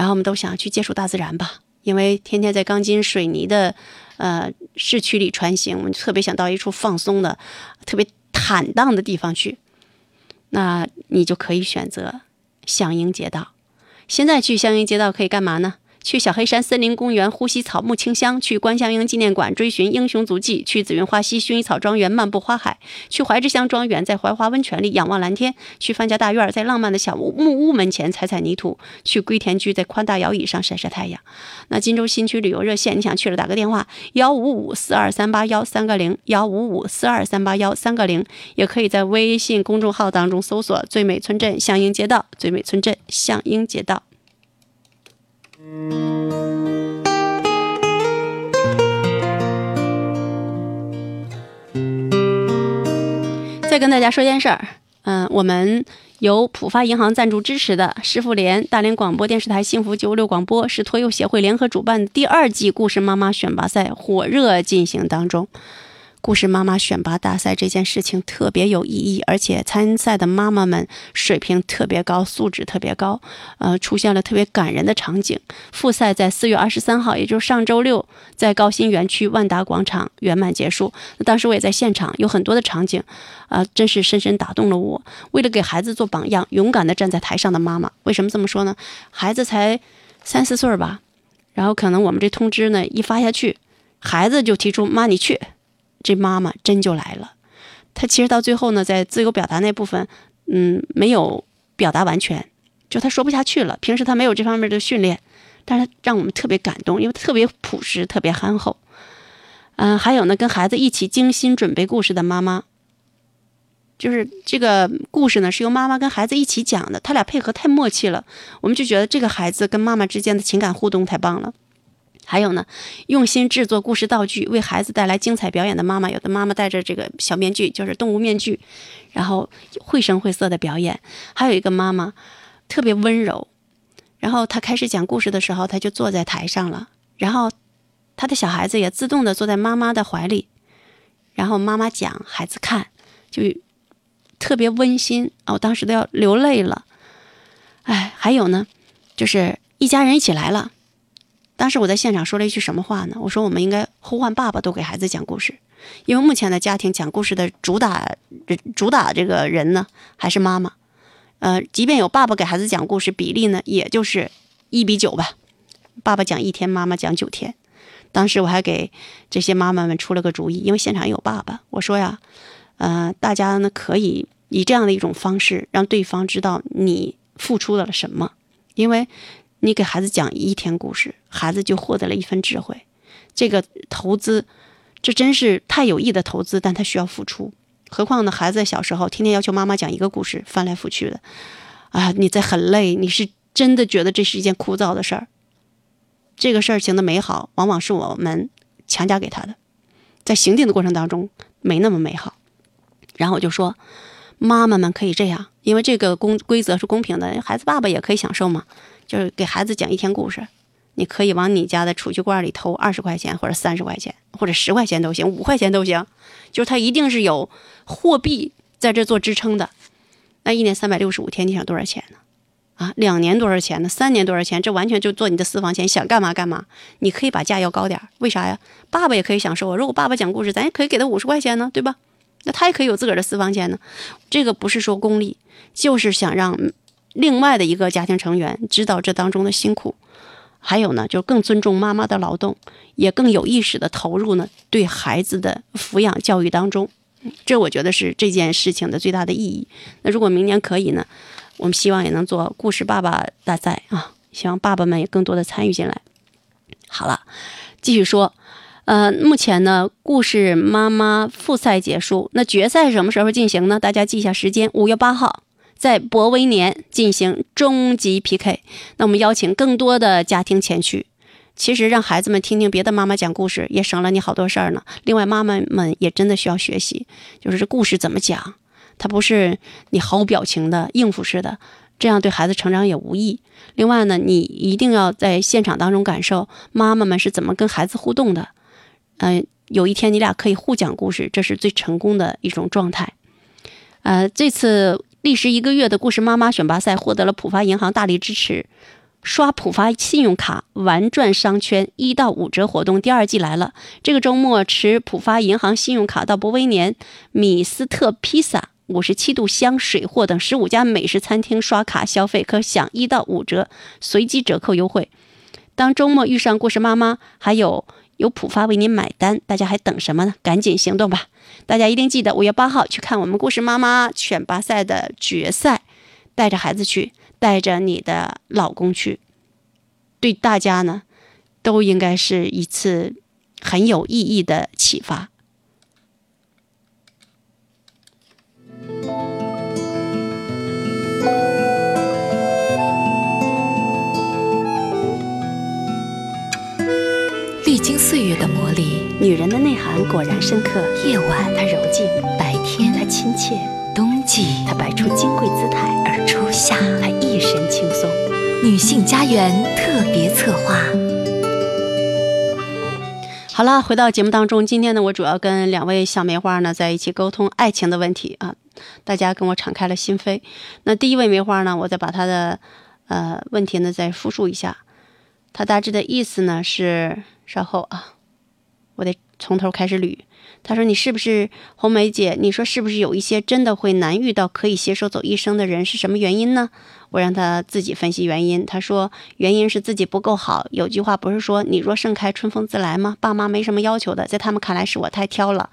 然后我们都想去接触大自然吧，因为天天在钢筋水泥的呃市区里穿行，我们特别想到一处放松的、特别坦荡的地方去。那你就可以选择相应街道。现在去相应街道可以干嘛呢？去小黑山森林公园呼吸草木清香，去关向英纪念馆追寻英雄足迹，去紫云花溪薰衣草庄园漫步花海，去怀之乡庄园在槐花温泉里仰望蓝天，去范家大院在浪漫的小木屋门前踩踩泥土，去归田居在宽大摇椅上晒晒太阳。那金州新区旅游热线，你想去了打个电话幺五五四二三八幺三个零幺五五四二三八幺三个零，也可以在微信公众号当中搜索“最美村镇向英街道”，最美村镇向英街道。再跟大家说件事儿，嗯，我们由浦发银行赞助支持的师傅联大连广播电视台幸福九五六广播是托幼协会联合主办的第二季故事妈妈选拔赛火热进行当中。故事妈妈选拔大赛这件事情特别有意义，而且参赛的妈妈们水平特别高，素质特别高，呃，出现了特别感人的场景。复赛在四月二十三号，也就是上周六，在高新园区万达广场圆满结束。那当时我也在现场，有很多的场景，啊，真是深深打动了我。为了给孩子做榜样，勇敢地站在台上的妈妈，为什么这么说呢？孩子才三四岁吧，然后可能我们这通知呢一发下去，孩子就提出妈你去。这妈妈真就来了，她其实到最后呢，在自由表达那部分，嗯，没有表达完全，就她说不下去了。平时她没有这方面的训练，但是让我们特别感动，因为特别朴实，特别憨厚。嗯，还有呢，跟孩子一起精心准备故事的妈妈，就是这个故事呢是由妈妈跟孩子一起讲的，他俩配合太默契了，我们就觉得这个孩子跟妈妈之间的情感互动太棒了。还有呢，用心制作故事道具，为孩子带来精彩表演的妈妈，有的妈妈戴着这个小面具，就是动物面具，然后绘声绘色的表演。还有一个妈妈特别温柔，然后她开始讲故事的时候，她就坐在台上了，然后她的小孩子也自动的坐在妈妈的怀里，然后妈妈讲，孩子看，就特别温馨啊！我当时都要流泪了。哎，还有呢，就是一家人一起来了。当时我在现场说了一句什么话呢？我说我们应该呼唤爸爸都给孩子讲故事，因为目前的家庭讲故事的主打主打这个人呢还是妈妈。呃，即便有爸爸给孩子讲故事，比例呢也就是一比九吧，爸爸讲一天，妈妈讲九天。当时我还给这些妈妈们出了个主意，因为现场有爸爸，我说呀，呃，大家呢可以以这样的一种方式让对方知道你付出了什么，因为你给孩子讲一天故事，孩子就获得了一份智慧。这个投资，这真是太有益的投资，但他需要付出。何况呢，孩子小时候天天要求妈妈讲一个故事，翻来覆去的，啊，你在很累，你是真的觉得这是一件枯燥的事儿。这个事儿情的美好，往往是我们强加给他的，在行进的过程当中没那么美好。然后我就说，妈妈们可以这样，因为这个公规则是公平的，孩子爸爸也可以享受嘛，就是给孩子讲一天故事。你可以往你家的储蓄罐里投二十块钱，或者三十块钱，或者十块钱都行，五块钱都行，就是它一定是有货币在这做支撑的。那一年三百六十五天，你想多少钱呢？啊，两年多少钱呢？三年多少钱？这完全就做你的私房钱，想干嘛干嘛。你可以把价要高点，为啥呀？爸爸也可以享受啊。如果爸爸讲故事，咱也可以给他五十块钱呢，对吧？那他也可以有自个儿的私房钱呢。这个不是说功利，就是想让另外的一个家庭成员知道这当中的辛苦。还有呢，就更尊重妈妈的劳动，也更有意识的投入呢对孩子的抚养教育当中。这我觉得是这件事情的最大的意义。那如果明年可以呢？我们希望也能做故事爸爸大赛啊！希望爸爸们也更多的参与进来。好了，继续说，呃，目前呢，故事妈妈复赛结束，那决赛什么时候进行呢？大家记一下时间，五月八号在博威年进行终极 PK。那我们邀请更多的家庭前去。其实让孩子们听听别的妈妈讲故事，也省了你好多事儿呢。另外，妈妈们也真的需要学习，就是这故事怎么讲。它不是你毫无表情的应付式的，这样对孩子成长也无益。另外呢，你一定要在现场当中感受妈妈们是怎么跟孩子互动的。嗯，有一天你俩可以互讲故事，这是最成功的一种状态。呃，这次历时一个月的故事妈妈选拔赛获得了浦发银行大力支持，刷浦发信用卡玩转商圈一到五折活动第二季来了。这个周末持浦发银行信用卡到博威年米斯特披萨。五十七度香水货等十五家美食餐厅刷卡消费可享一到五折随机折扣优惠。当周末遇上故事妈妈，还有有浦发为您买单，大家还等什么呢？赶紧行动吧！大家一定记得五月八号去看我们故事妈妈选拔赛的决赛，带着孩子去，带着你的老公去，对大家呢都应该是一次很有意义的启发。岁月的魔力，女人的内涵果然深刻。夜晚她柔静，白天她亲切，冬季她摆出金贵姿态，而初夏她一身轻松。女性家园特别策划。好了，回到节目当中，今天呢，我主要跟两位小梅花呢在一起沟通爱情的问题啊，大家跟我敞开了心扉。那第一位梅花呢，我再把她的呃问题呢再复述一下，她大致的意思呢是。稍后啊，我得从头开始捋。他说：“你是不是红梅姐？你说是不是有一些真的会难遇到可以携手走一生的人？是什么原因呢？”我让他自己分析原因。他说：“原因是自己不够好。有句话不是说‘你若盛开，春风自来’吗？爸妈没什么要求的，在他们看来是我太挑了。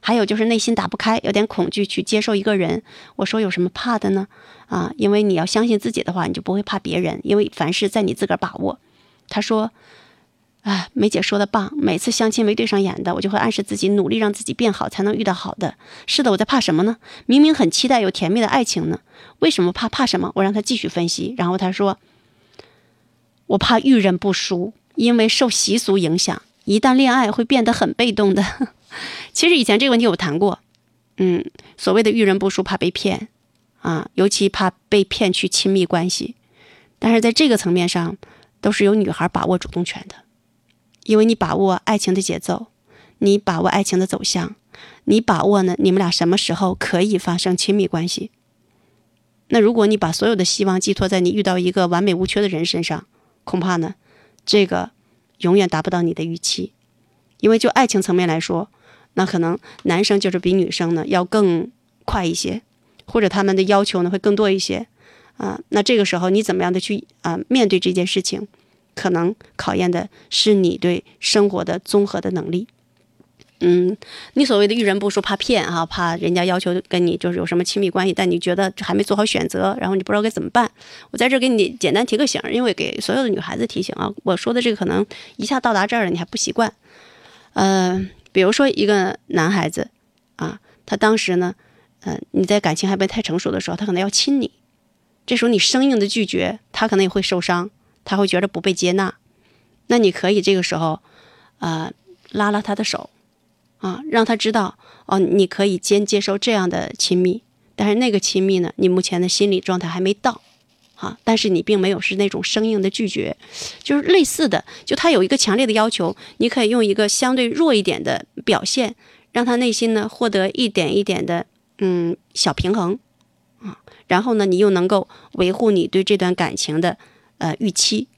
还有就是内心打不开，有点恐惧去接受一个人。我说有什么怕的呢？啊，因为你要相信自己的话，你就不会怕别人，因为凡事在你自个儿把握。”他说。啊，梅姐说的棒！每次相亲没对上眼的，我就会暗示自己努力让自己变好，才能遇到好的。是的，我在怕什么呢？明明很期待有甜蜜的爱情呢，为什么怕？怕什么？我让他继续分析，然后他说：“我怕遇人不淑，因为受习俗影响，一旦恋爱会变得很被动的。”其实以前这个问题我谈过，嗯，所谓的遇人不淑，怕被骗啊，尤其怕被骗去亲密关系。但是在这个层面上，都是由女孩把握主动权的。因为你把握爱情的节奏，你把握爱情的走向，你把握呢？你们俩什么时候可以发生亲密关系？那如果你把所有的希望寄托在你遇到一个完美无缺的人身上，恐怕呢，这个永远达不到你的预期。因为就爱情层面来说，那可能男生就是比女生呢要更快一些，或者他们的要求呢会更多一些啊。那这个时候你怎么样的去啊面对这件事情？可能考验的是你对生活的综合的能力。嗯，你所谓的遇人不淑，怕骗哈，怕人家要求跟你就是有什么亲密关系，但你觉得还没做好选择，然后你不知道该怎么办。我在这给你简单提个醒，因为给所有的女孩子提醒啊，我说的这个可能一下到达这儿了，你还不习惯。呃，比如说一个男孩子啊，他当时呢，呃，你在感情还没太成熟的时候，他可能要亲你，这时候你生硬的拒绝，他可能也会受伤，他会觉得不被接纳。那你可以这个时候，呃，拉拉他的手。啊，让他知道哦，你可以先接受这样的亲密，但是那个亲密呢，你目前的心理状态还没到，啊，但是你并没有是那种生硬的拒绝，就是类似的，就他有一个强烈的要求，你可以用一个相对弱一点的表现，让他内心呢获得一点一点的嗯小平衡，啊，然后呢，你又能够维护你对这段感情的呃预期。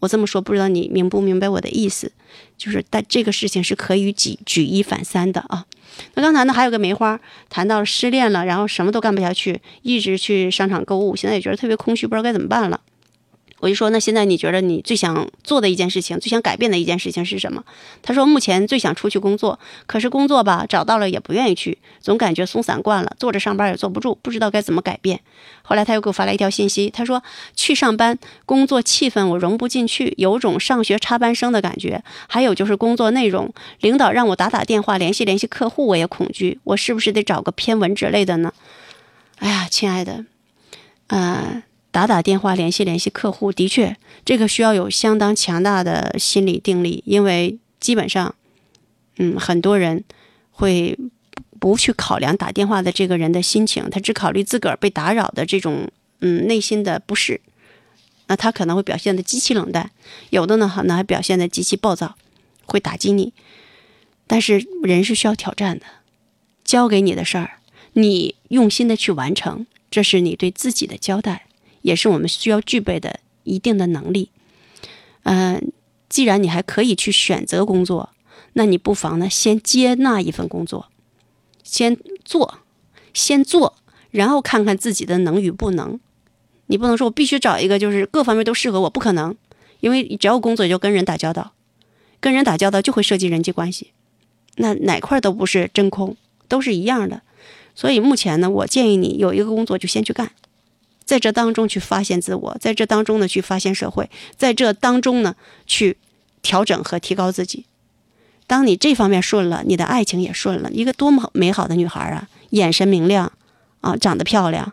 我这么说，不知道你明不明白我的意思，就是但这个事情是可以举举一反三的啊。那刚才呢，还有个梅花谈到失恋了，然后什么都干不下去，一直去商场购物，现在也觉得特别空虚，不知道该怎么办了。我就说，那现在你觉得你最想做的一件事情，最想改变的一件事情是什么？他说，目前最想出去工作，可是工作吧，找到了也不愿意去，总感觉松散惯了，坐着上班也坐不住，不知道该怎么改变。后来他又给我发来一条信息，他说，去上班工作气氛我融不进去，有种上学插班生的感觉。还有就是工作内容，领导让我打打电话联系联系客户，我也恐惧，我是不是得找个偏文之类的呢？哎呀，亲爱的，嗯。打打电话联系联系客户，的确，这个需要有相当强大的心理定力，因为基本上，嗯，很多人会不去考量打电话的这个人的心情，他只考虑自个儿被打扰的这种嗯内心的不适，那他可能会表现的极其冷淡，有的呢可能还表现的极其暴躁，会打击你。但是人是需要挑战的，交给你的事儿，你用心的去完成，这是你对自己的交代。也是我们需要具备的一定的能力。嗯，既然你还可以去选择工作，那你不妨呢先接纳一份工作，先做，先做，然后看看自己的能与不能。你不能说我必须找一个就是各方面都适合我，不可能，因为只要工作就跟人打交道，跟人打交道就会涉及人际关系，那哪块都不是真空，都是一样的。所以目前呢，我建议你有一个工作就先去干。在这当中去发现自我，在这当中呢去发现社会，在这当中呢去调整和提高自己。当你这方面顺了，你的爱情也顺了。一个多么美好的女孩啊，眼神明亮啊，长得漂亮，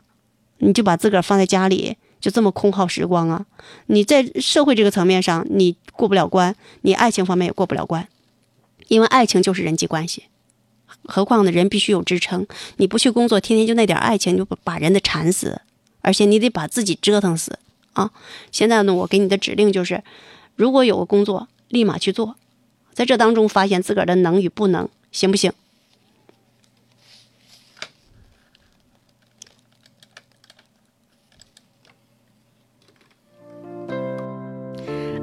你就把自个儿放在家里，就这么空耗时光啊？你在社会这个层面上你过不了关，你爱情方面也过不了关，因为爱情就是人际关系。何况呢，人必须有支撑，你不去工作，天天就那点爱情，就把人的馋死。而且你得把自己折腾死啊！现在呢，我给你的指令就是：如果有个工作，立马去做，在这当中发现自个儿的能与不能，行不行？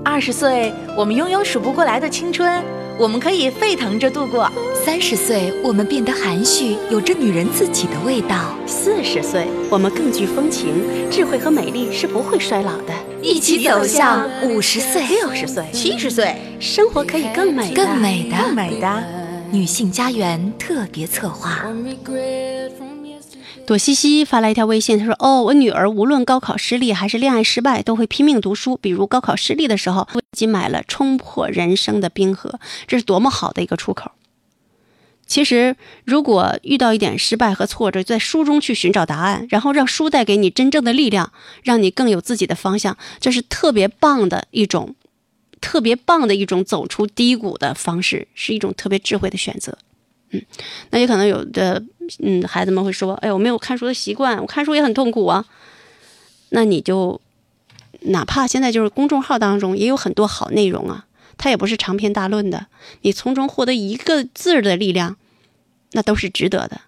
二十岁，我们拥有数不过来的青春，我们可以沸腾着度过。三十岁，我们变得含蓄，有着女人自己的味道。四十岁，我们更具风情，智慧和美丽是不会衰老的。一起走向五十岁、六十岁、七十岁，生活可以更美、更美的、更美的。女性家园特别策划。朵西西发来一条微信，她说：“哦，我女儿无论高考失利还是恋爱失败，都会拼命读书。比如高考失利的时候，自己买了冲破人生的冰河，这是多么好的一个出口。”其实，如果遇到一点失败和挫折，在书中去寻找答案，然后让书带给你真正的力量，让你更有自己的方向，这是特别棒的一种，特别棒的一种走出低谷的方式，是一种特别智慧的选择。嗯，那也可能有的，嗯，孩子们会说：“哎，我没有看书的习惯，我看书也很痛苦啊。”那你就，哪怕现在就是公众号当中也有很多好内容啊。它也不是长篇大论的，你从中获得一个字的力量，那都是值得的。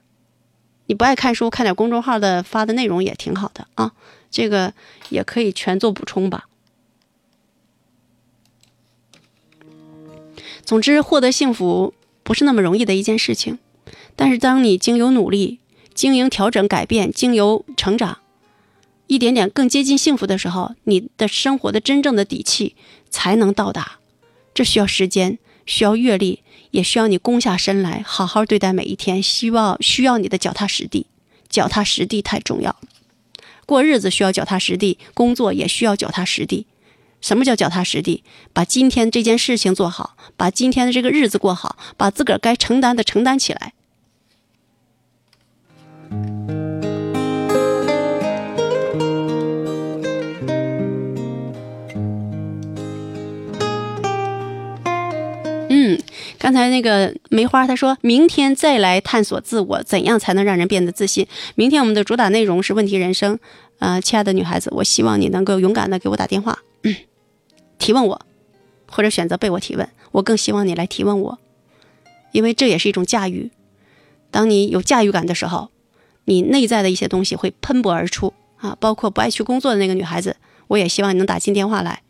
你不爱看书，看点公众号的发的内容也挺好的啊，这个也可以全做补充吧。总之，获得幸福不是那么容易的一件事情，但是当你经由努力、经营调整、改变、经由成长，一点点更接近幸福的时候，你的生活的真正的底气。才能到达。这需要时间，需要阅历，也需要你攻下身来，好好对待每一天。希望需要你的脚踏实地，脚踏实地太重要了。过日子需要脚踏实地，工作也需要脚踏实地。什么叫脚踏实地？把今天这件事情做好，把今天的这个日子过好，把自个儿该承担的承担起来。嗯，刚才那个梅花他说明天再来探索自我，怎样才能让人变得自信？明天我们的主打内容是问题人生。呃，亲爱的女孩子，我希望你能够勇敢的给我打电话，嗯、提问我，或者选择被我提问。我更希望你来提问我，因为这也是一种驾驭。当你有驾驭感的时候，你内在的一些东西会喷薄而出啊，包括不爱去工作的那个女孩子，我也希望你能打进电话来，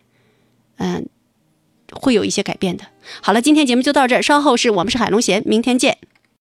嗯，会有一些改变的。好了，今天节目就到这儿，稍后是我们是海龙贤，明天见。